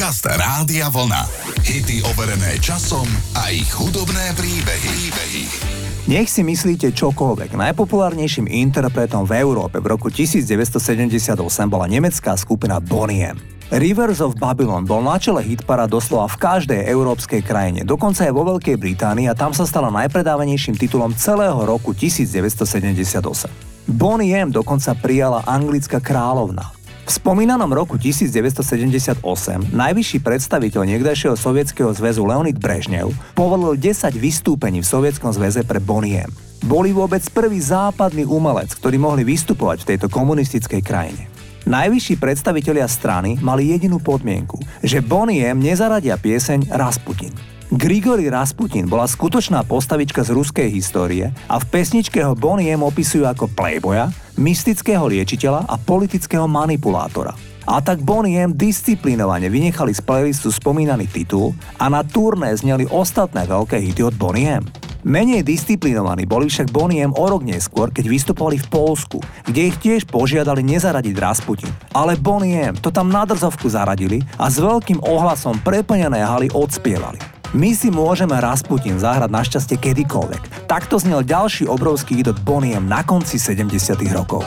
Podcast Rádia Vlna. Hity overené časom a ich hudobné príbehy. príbehy. Nech si myslíte čokoľvek, najpopulárnejším interpretom v Európe v roku 1978 bola nemecká skupina Bonnie M. Rivers of Babylon bol na čele hitpara doslova v každej európskej krajine, dokonca aj vo Veľkej Británii a tam sa stala najpredávanejším titulom celého roku 1978. Bonnie M dokonca prijala anglická kráľovna. V spomínanom roku 1978 najvyšší predstaviteľ niekdajšieho sovietskeho zväzu Leonid Brežnev povolil 10 vystúpení v Sovietskom zväze pre Boniem. Boli vôbec prvý západný umelec, ktorí mohli vystupovať v tejto komunistickej krajine. Najvyšší predstavitelia strany mali jedinú podmienku, že Boniem nezaradia pieseň Rasputin. Grigory Rasputin bola skutočná postavička z ruskej histórie a v pesničke ho Boniem opisujú ako playboya, mystického liečiteľa a politického manipulátora. A tak Boniem disciplinovane vynechali z playlistu spomínaný titul a na turné zneli ostatné veľké hity od Boniem. Menej disciplinovaní boli však Boniem o rok neskôr, keď vystupovali v Polsku, kde ich tiež požiadali nezaradiť Rasputin. Ale Boniem to tam na drzovku zaradili a s veľkým ohlasom preplnené haly odspievali. My si môžeme Rasputin zahrať našťastie kedykoľvek. Takto znel ďalší obrovský od Boniem na konci 70 rokov.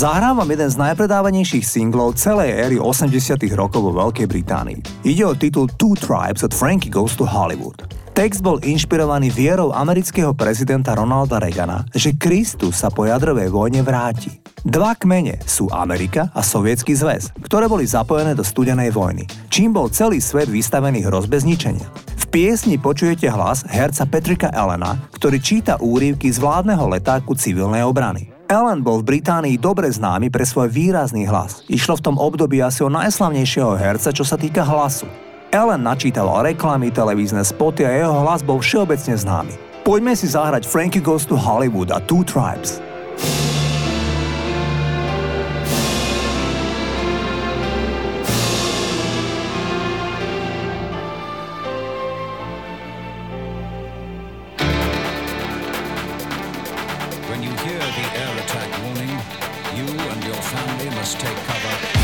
Zahrávam jeden z najpredávanejších singlov celej éry 80 rokov vo Veľkej Británii. Ide o titul Two Tribes od Frankie Goes to Hollywood. Text bol inšpirovaný vierou amerického prezidenta Ronalda Reagana, že Kristus sa po jadrovej vojne vráti. Dva kmene sú Amerika a Sovietský zväz, ktoré boli zapojené do studenej vojny, čím bol celý svet vystavený hrozbe zničenia. V piesni počujete hlas herca Petrika Elena, ktorý číta úrivky z vládneho letáku civilnej obrany. Ellen bol v Británii dobre známy pre svoj výrazný hlas. Išlo v tom období asi o najslavnejšieho herca, čo sa týka hlasu. Ellen načítaval reklamy, televízne spoty a jeho hlas bol všeobecne známy. Poďme si zahrať Frankie Goes to Hollywood a Two Tribes. When you hear the air attack warning, you and your family must take cover.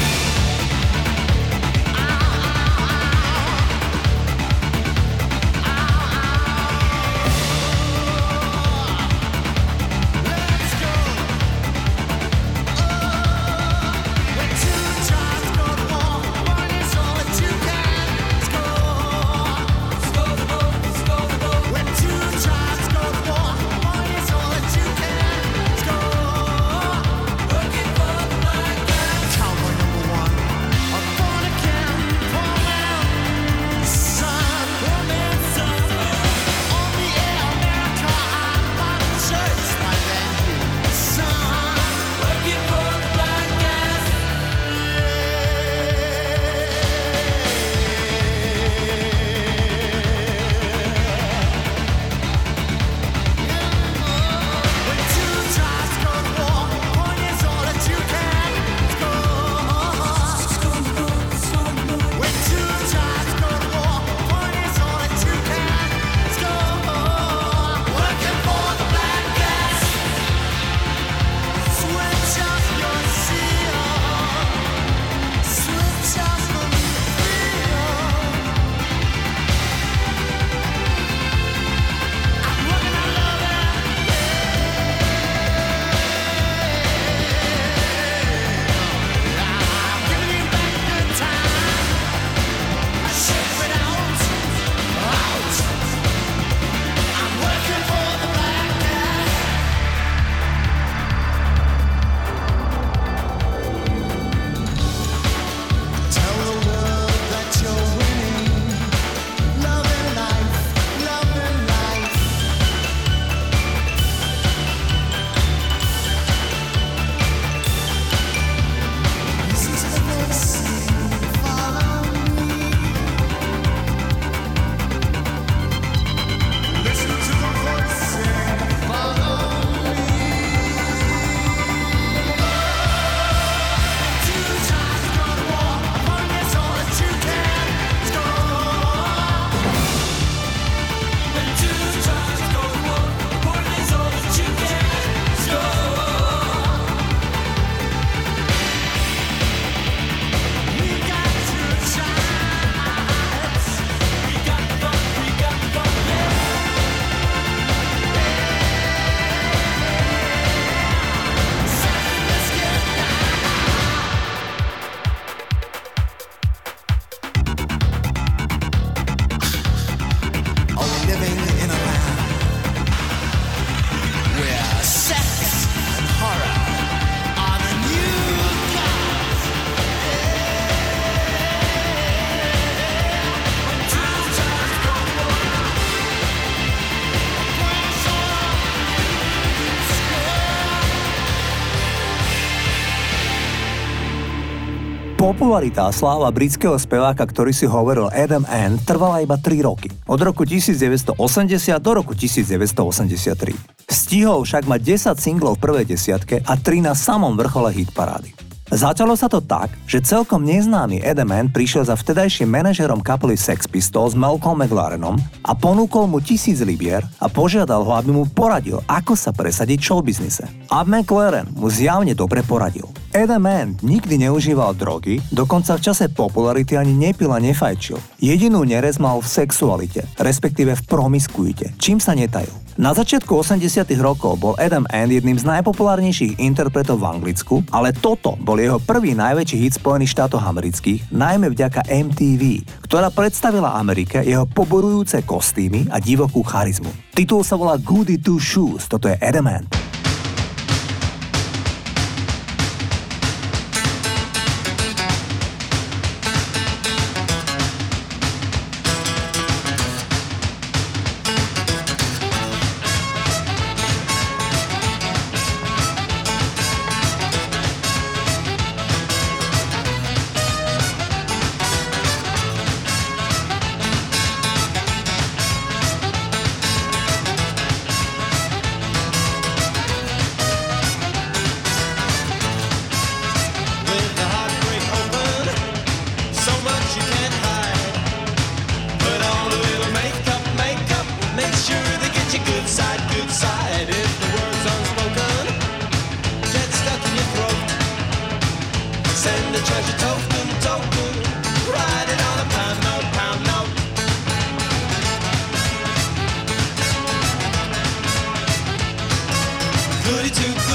Popularita a sláva britského speváka, ktorý si hovoril Adam Ann, trvala iba 3 roky. Od roku 1980 do roku 1983. Stihol však mať 10 singlov v prvej desiatke a 3 na samom vrchole hitparády. Začalo sa to tak, že celkom neznámy Edeman prišiel za vtedajším manažerom kapely Sex Pistols Malcolm McLarenom a ponúkol mu tisíc libier a požiadal ho, aby mu poradil, ako sa presadiť v showbiznise. A McLaren mu zjavne dobre poradil. Edeman nikdy neužíval drogy, dokonca v čase popularity ani nepil a nefajčil. Jedinú nerez mal v sexualite, respektíve v promiskuite, čím sa netajil. Na začiatku 80 rokov bol Adam Ant jedným z najpopulárnejších interpretov v Anglicku, ale toto bol jeho prvý najväčší hit Spojených štátoch amerických, najmä vďaka MTV, ktorá predstavila Amerike jeho poborujúce kostýmy a divokú charizmu. Titul sa volá Goody Two Shoes, toto je Adam Ant. Zahrám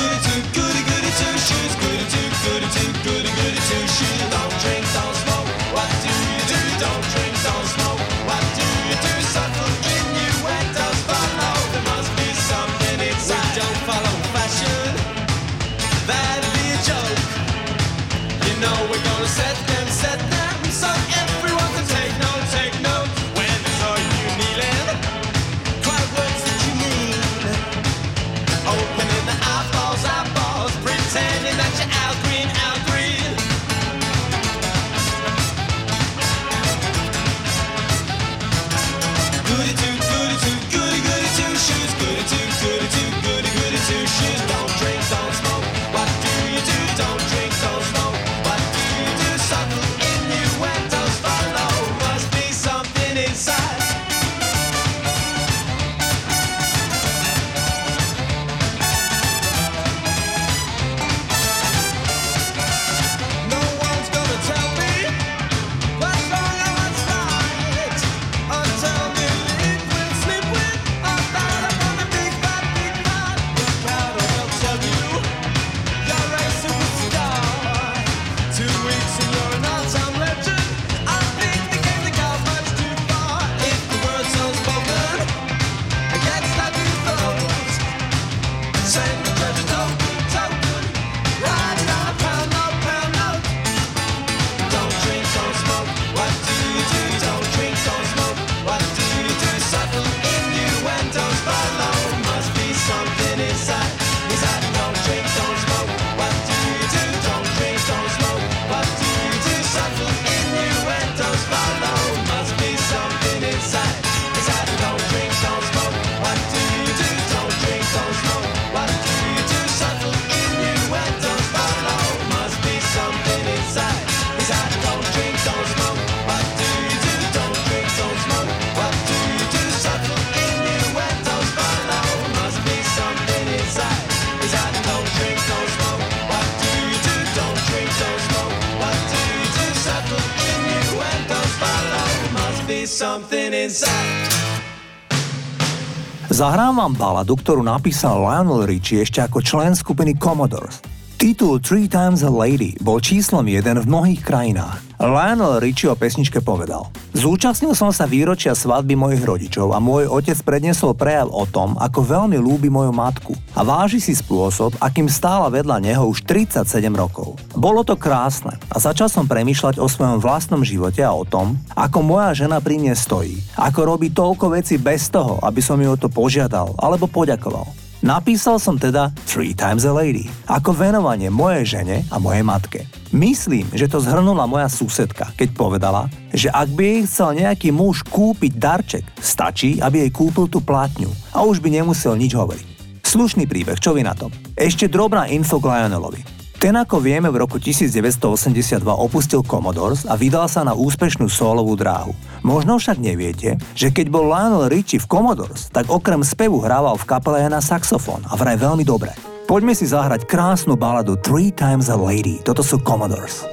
vám baladu, ktorú napísal Lionel Richie ešte ako člen skupiny Commodores. Titul Three Times a Lady bol číslom jeden v mnohých krajinách. Lionel Richie o pesničke povedal Zúčastnil som sa výročia svadby mojich rodičov a môj otec prednesol prejav o tom, ako veľmi lúbi moju matku a váži si spôsob, akým stála vedľa neho už 37 rokov. Bolo to krásne a začal som premýšľať o svojom vlastnom živote a o tom, ako moja žena pri mne stojí, ako robí toľko veci bez toho, aby som ju o to požiadal alebo poďakoval. Napísal som teda Three Times a Lady, ako venovanie mojej žene a mojej matke. Myslím, že to zhrnula moja susedka, keď povedala, že ak by jej chcel nejaký muž kúpiť darček, stačí, aby jej kúpil tú plátňu a už by nemusel nič hovoriť. Slušný príbeh, čo vy na tom? Ešte drobná info k Lionelovi. Ten ako vieme v roku 1982 opustil Commodores a vydal sa na úspešnú solovú dráhu. Možno však neviete, že keď bol Lionel Richie v Commodores, tak okrem spevu hrával v kapele na saxofón a vraj veľmi dobre. Poďme si zahrať krásnu baladu Three Times a Lady. Toto sú Commodores.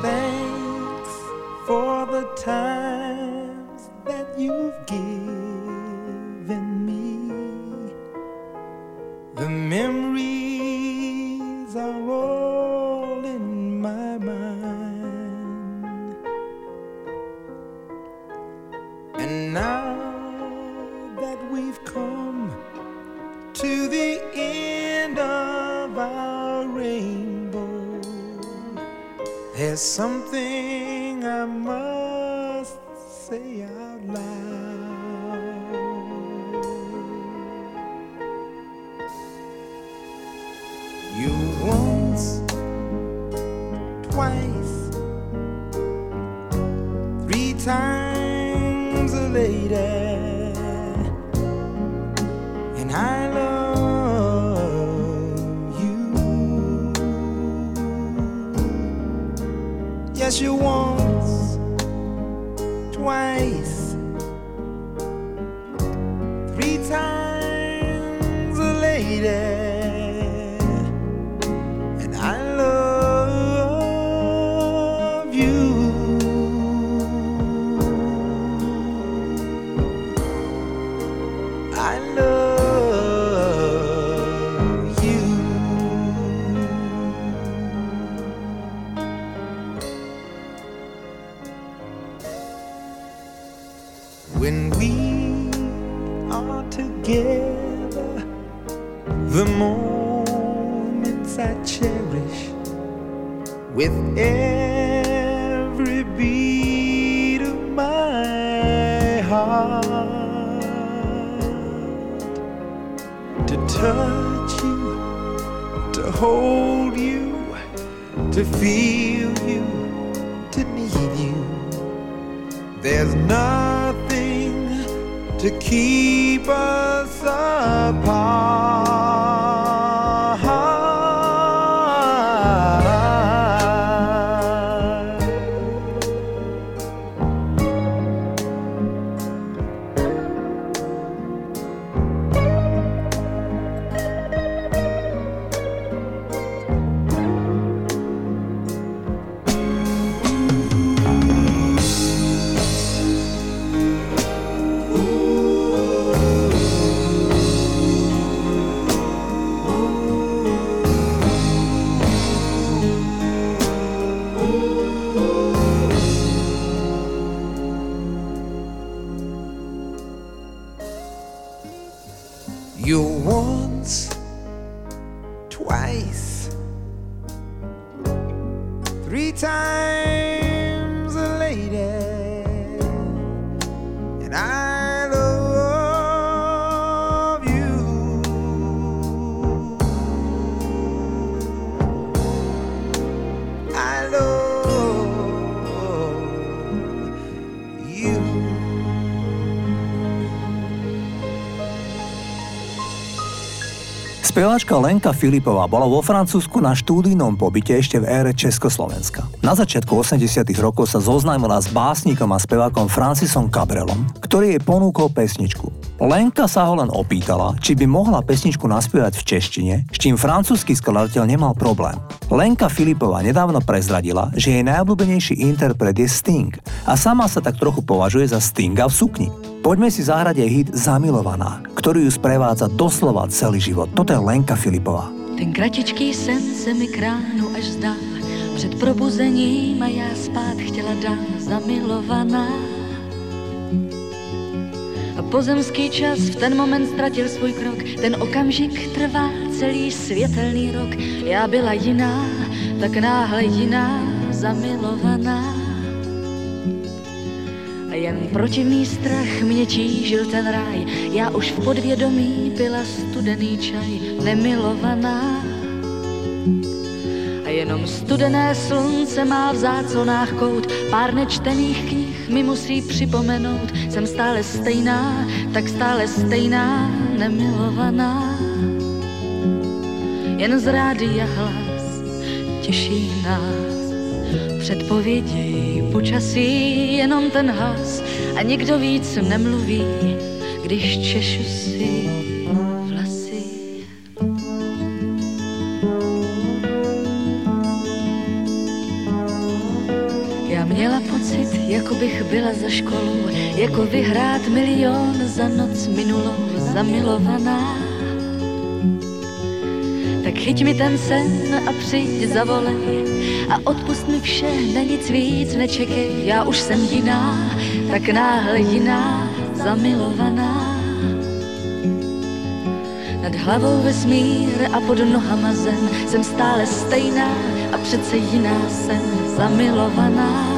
Thanks for the times that you've given me. memories are all in my mind. And now there's something I must as you want. The moments I cherish with every beat of my heart. To touch you, to hold you, to feel you, to need you. There's nothing to keep us apart. Three times Speváčka Lenka Filipová bola vo Francúzsku na štúdijnom pobyte ešte v ére Československa. Na začiatku 80 rokov sa zoznámila s básnikom a spevákom Francisom Cabrelom, ktorý jej ponúkol pesničku. Lenka sa ho len opýtala, či by mohla pesničku naspievať v češtine, s čím francúzsky skladateľ nemal problém. Lenka Filipová nedávno prezradila, že jej najobľúbenejší interpret je Sting a sama sa tak trochu považuje za Stinga v sukni. Poďme si zahrať jej hit Zamilovaná, ktorý ju sprevádza doslova celý život. Toto je Lenka Filipová. Ten kratičký sen se mi k ránu až zdá Před probuzením a já spát chtěla dát zamilovaná pozemský čas v ten moment ztratil svůj krok Ten okamžik trvá celý světelný rok Já byla jiná, tak náhle jiná, zamilovaná a jen protivný strach mě tížil ten ráj. Já už v podvědomí byla studený čaj, nemilovaná. A jenom studené slunce má v záclonách kout, pár nečtených knih mi musí připomenout. Jsem stále stejná, tak stále stejná, nemilovaná. Jen z rádia hlas těší nás předpovědi počasí, jenom ten hlas a nikdo víc nemluví, když češu si za školu, jako vyhrát milion za noc minulou, zamilovaná. tak chyť mi ten sen a přijď zavolej a odpust mi vše, na nic víc nečekej, já už jsem jiná, tak náhle jiná, zamilovaná. Nad hlavou vesmír a pod nohama zem, jsem stále stejná a přece jiná jsem zamilovaná.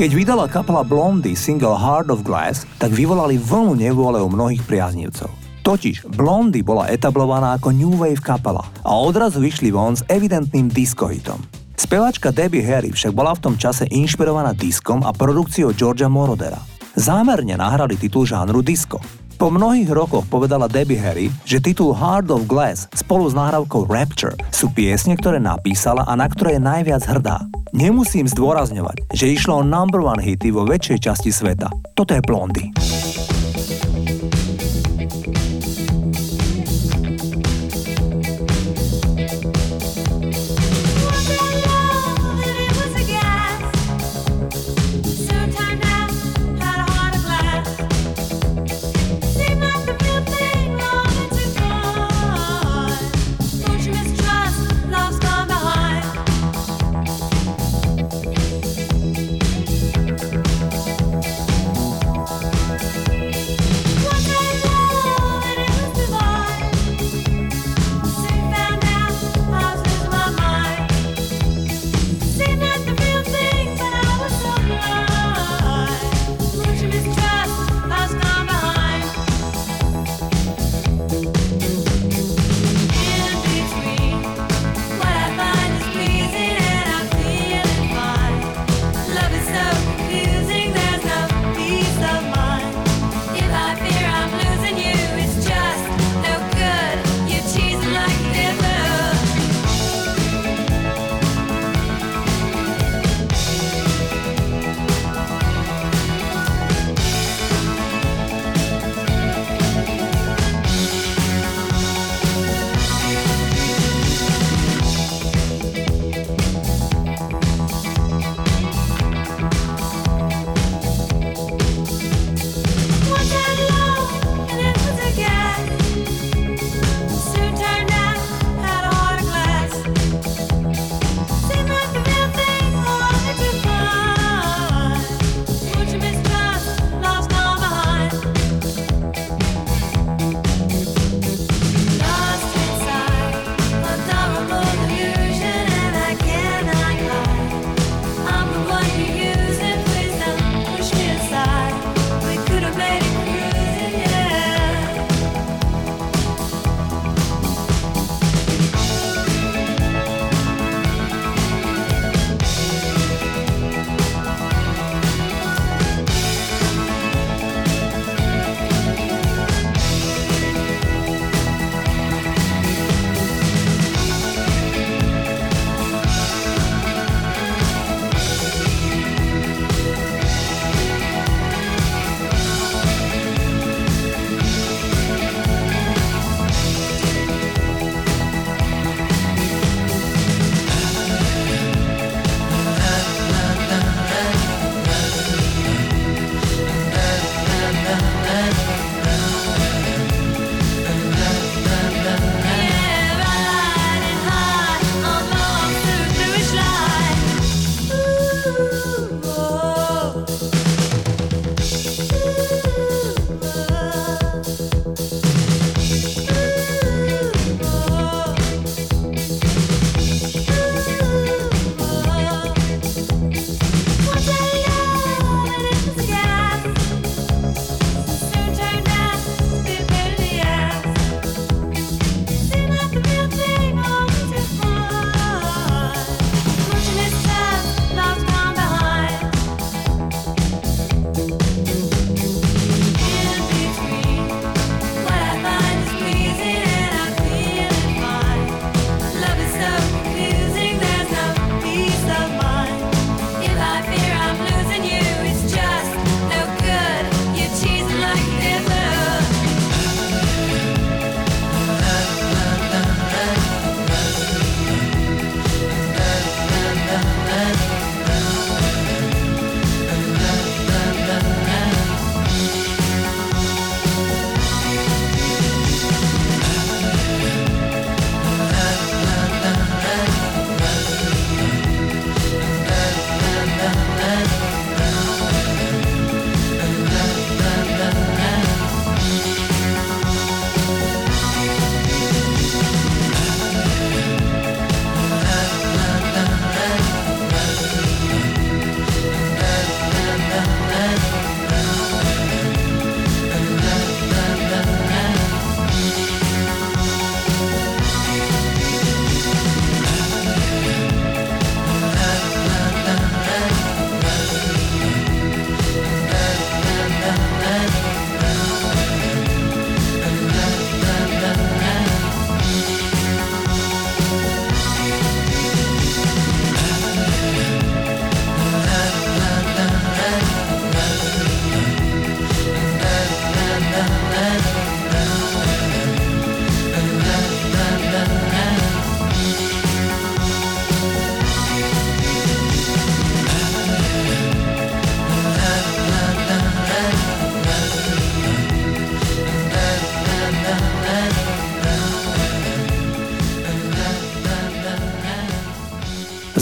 Keď vydala kapela Blondy single Heart of Glass, tak vyvolali vlnu nevôle u mnohých priaznivcov. Totiž Blondy bola etablovaná ako New Wave kapela a odrazu vyšli von s evidentným diskohitom. Spevačka Debbie Harry však bola v tom čase inšpirovaná diskom a produkciou Georgia Morodera. Zámerne nahrali titul žánru disco. Po mnohých rokoch povedala Debbie Harry, že titul Heart of Glass spolu s nahrávkou Rapture sú piesne, ktoré napísala a na ktoré je najviac hrdá. Nemusím zdôrazňovať, že išlo o number one hity vo väčšej časti sveta. Toto je Blondie.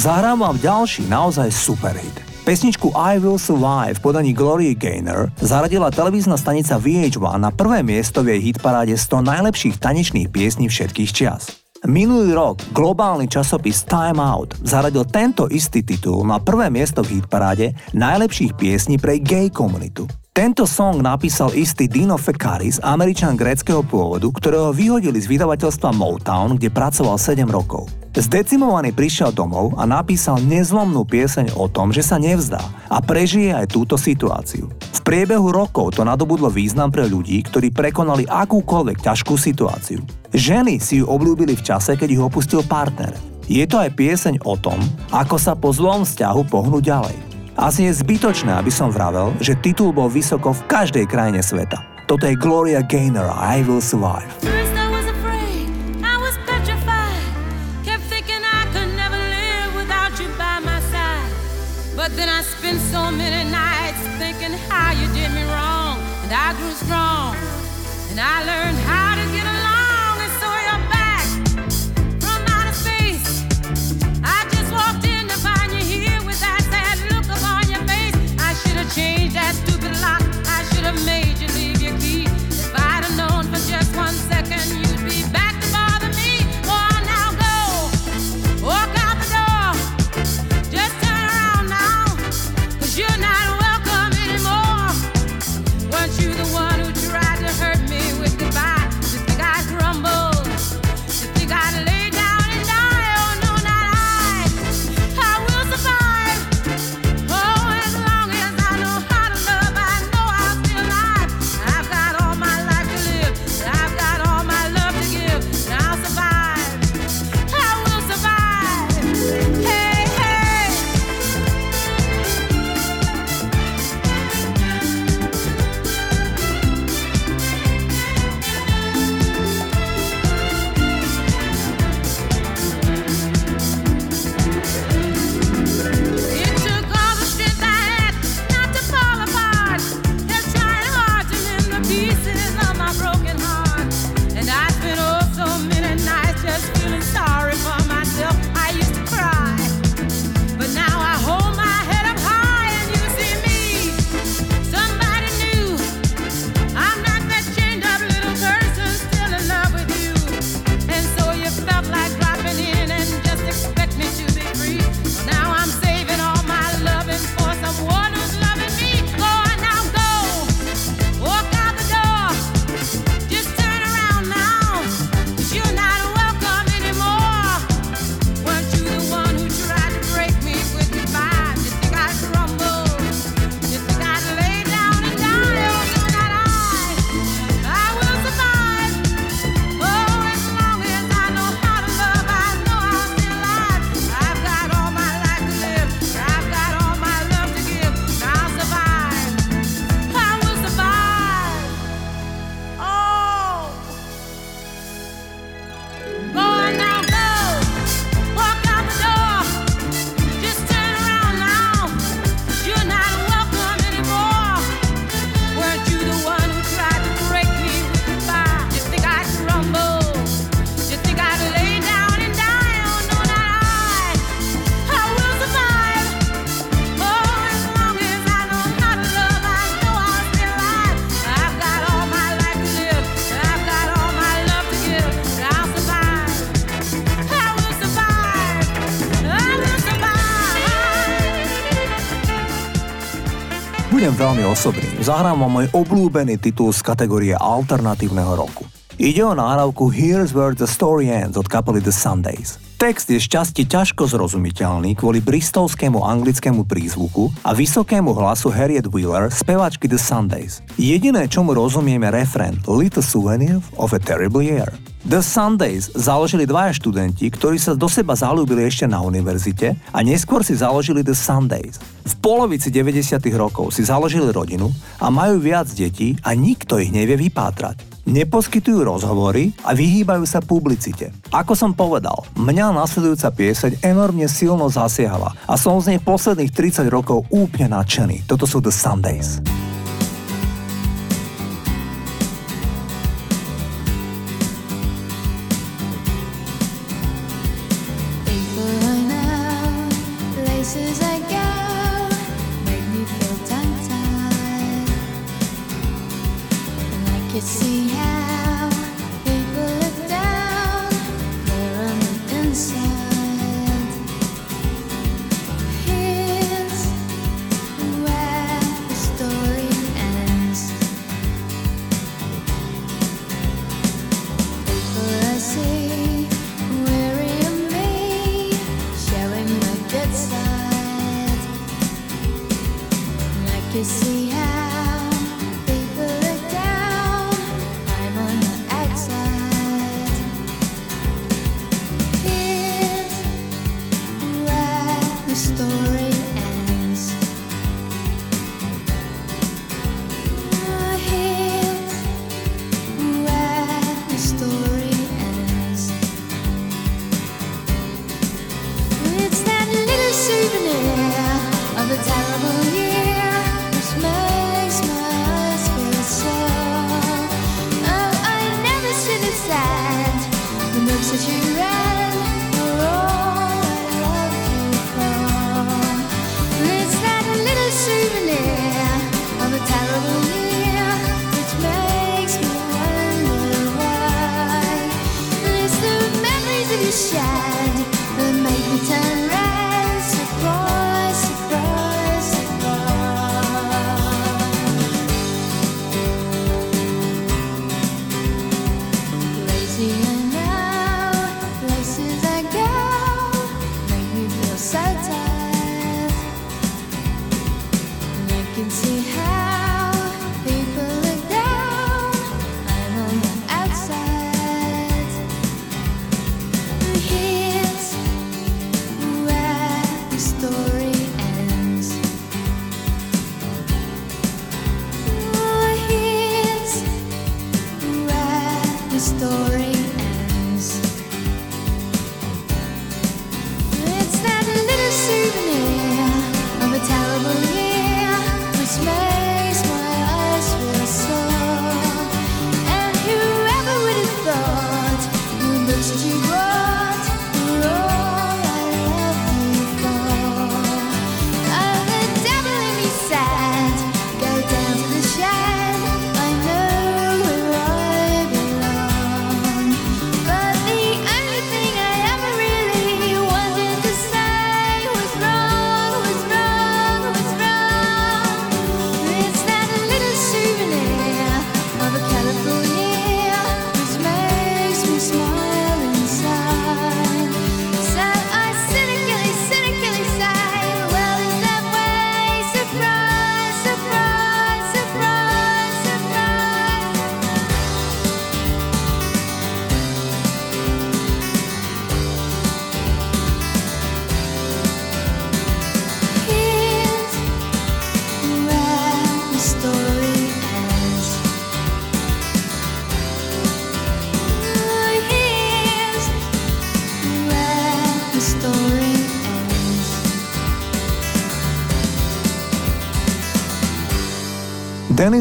Zahrám vám ďalší naozaj superhit. Pesničku I Will Survive v podaní Glory Gaynor zaradila televízna stanica VH1 na prvé miesto v jej hitparáde 100 najlepších tanečných piesní všetkých čias. Minulý rok globálny časopis Time Out zaradil tento istý titul na prvé miesto v hitparáde najlepších piesní pre gay komunitu. Tento song napísal istý Dino Fekaris, američan gréckého pôvodu, ktorého vyhodili z vydavateľstva Motown, kde pracoval 7 rokov. Zdecimovaný prišiel domov a napísal nezlomnú pieseň o tom, že sa nevzdá a prežije aj túto situáciu. V priebehu rokov to nadobudlo význam pre ľudí, ktorí prekonali akúkoľvek ťažkú situáciu. Ženy si ju obľúbili v čase, keď ich opustil partner. Je to aj pieseň o tom, ako sa po zlom vzťahu pohnúť ďalej. Asi je zbytočné, aby som vravel, že titul bol vysoko v každej krajine sveta. Toto je Gloria Gaynor I Will Survive. I learned how veľmi osobný. Zahrám vám môj obľúbený titul z kategórie alternatívneho roku. Ide o náhrávku Here's Where the Story Ends od kapely The Sundays. Text je šťastie ťažko zrozumiteľný kvôli bristolskému anglickému prízvuku a vysokému hlasu Harriet Wheeler, speváčky The Sundays. Jediné, čomu rozumieme refrén Little Souvenir of a Terrible Year. The Sundays založili dvaja študenti, ktorí sa do seba zalúbili ešte na univerzite a neskôr si založili The Sundays. V polovici 90. rokov si založili rodinu a majú viac detí a nikto ich nevie vypátrať. Neposkytujú rozhovory a vyhýbajú sa publicite. Ako som povedal, mňa nasledujúca pieseň enormne silno zasiahla a som z nej posledných 30 rokov úplne nadšený. Toto sú The Sundays. could see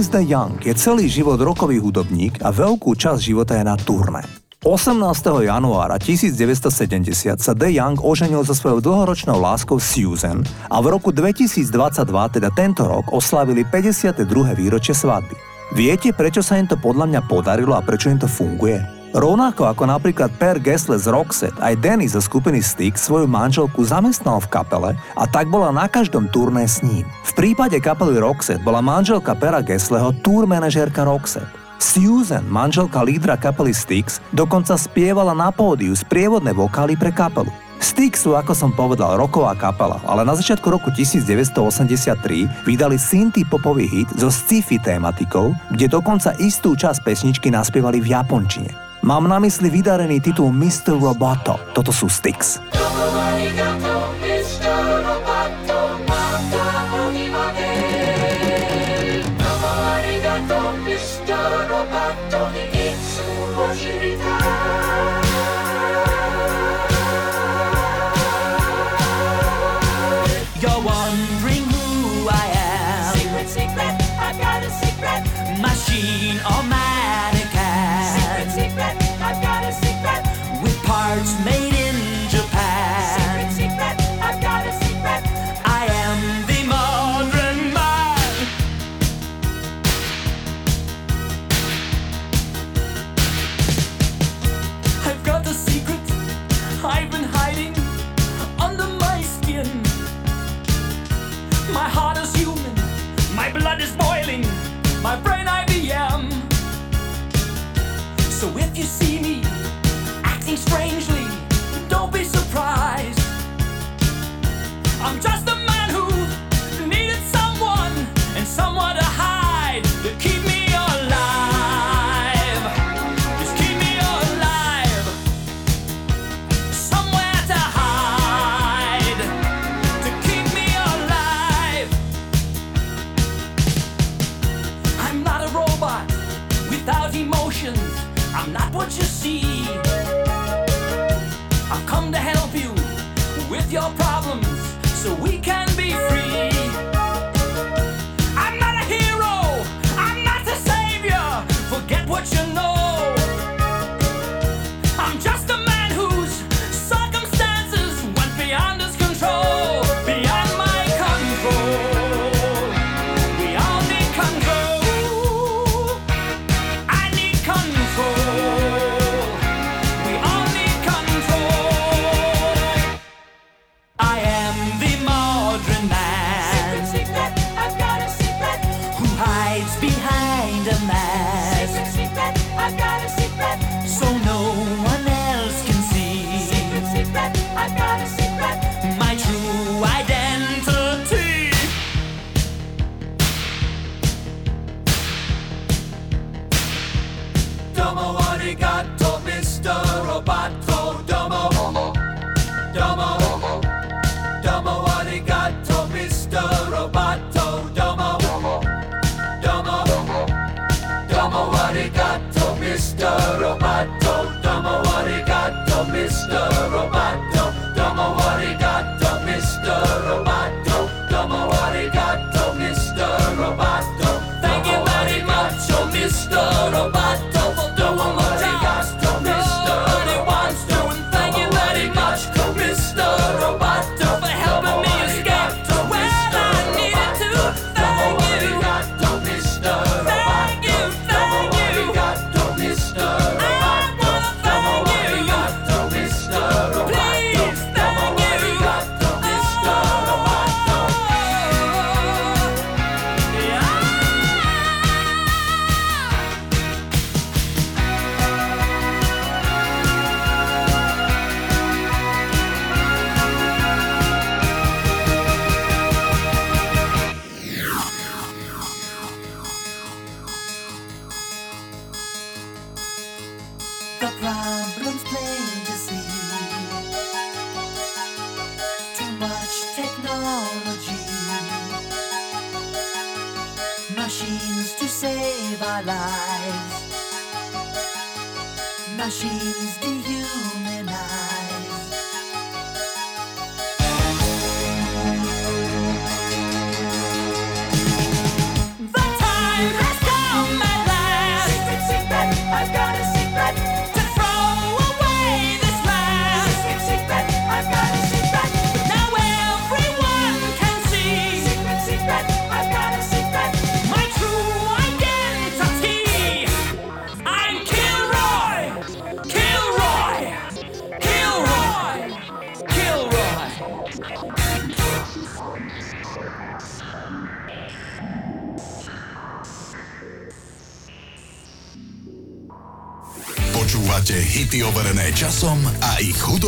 The Young je celý život rokový hudobník a veľkú časť života je na turné. 18. januára 1970 sa The Young oženil so svojou dlhoročnou láskou Susan a v roku 2022, teda tento rok, oslavili 52. výročie svadby. Viete, prečo sa im to podľa mňa podarilo a prečo im to funguje? Rovnako ako napríklad Per Gessle z Roxette, aj Danny zo skupiny Stick svoju manželku zamestnal v kapele a tak bola na každom turné s ním. V prípade kapely Roxette bola manželka Pera Gessleho tour manažérka Roxette. Susan, manželka lídra kapely Styx, dokonca spievala na pódiu sprievodné vokály pre kapelu. Styx sú, ako som povedal, roková kapela, ale na začiatku roku 1983 vydali synty popový hit so sci-fi tématikou, kde dokonca istú časť pesničky naspievali v japončine. Mám na mysli vydarený titul Mr. Roboto. Toto sú Styx. You're my brain IBM.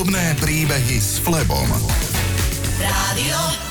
Hudobné príbehy s Flebom. Rádio.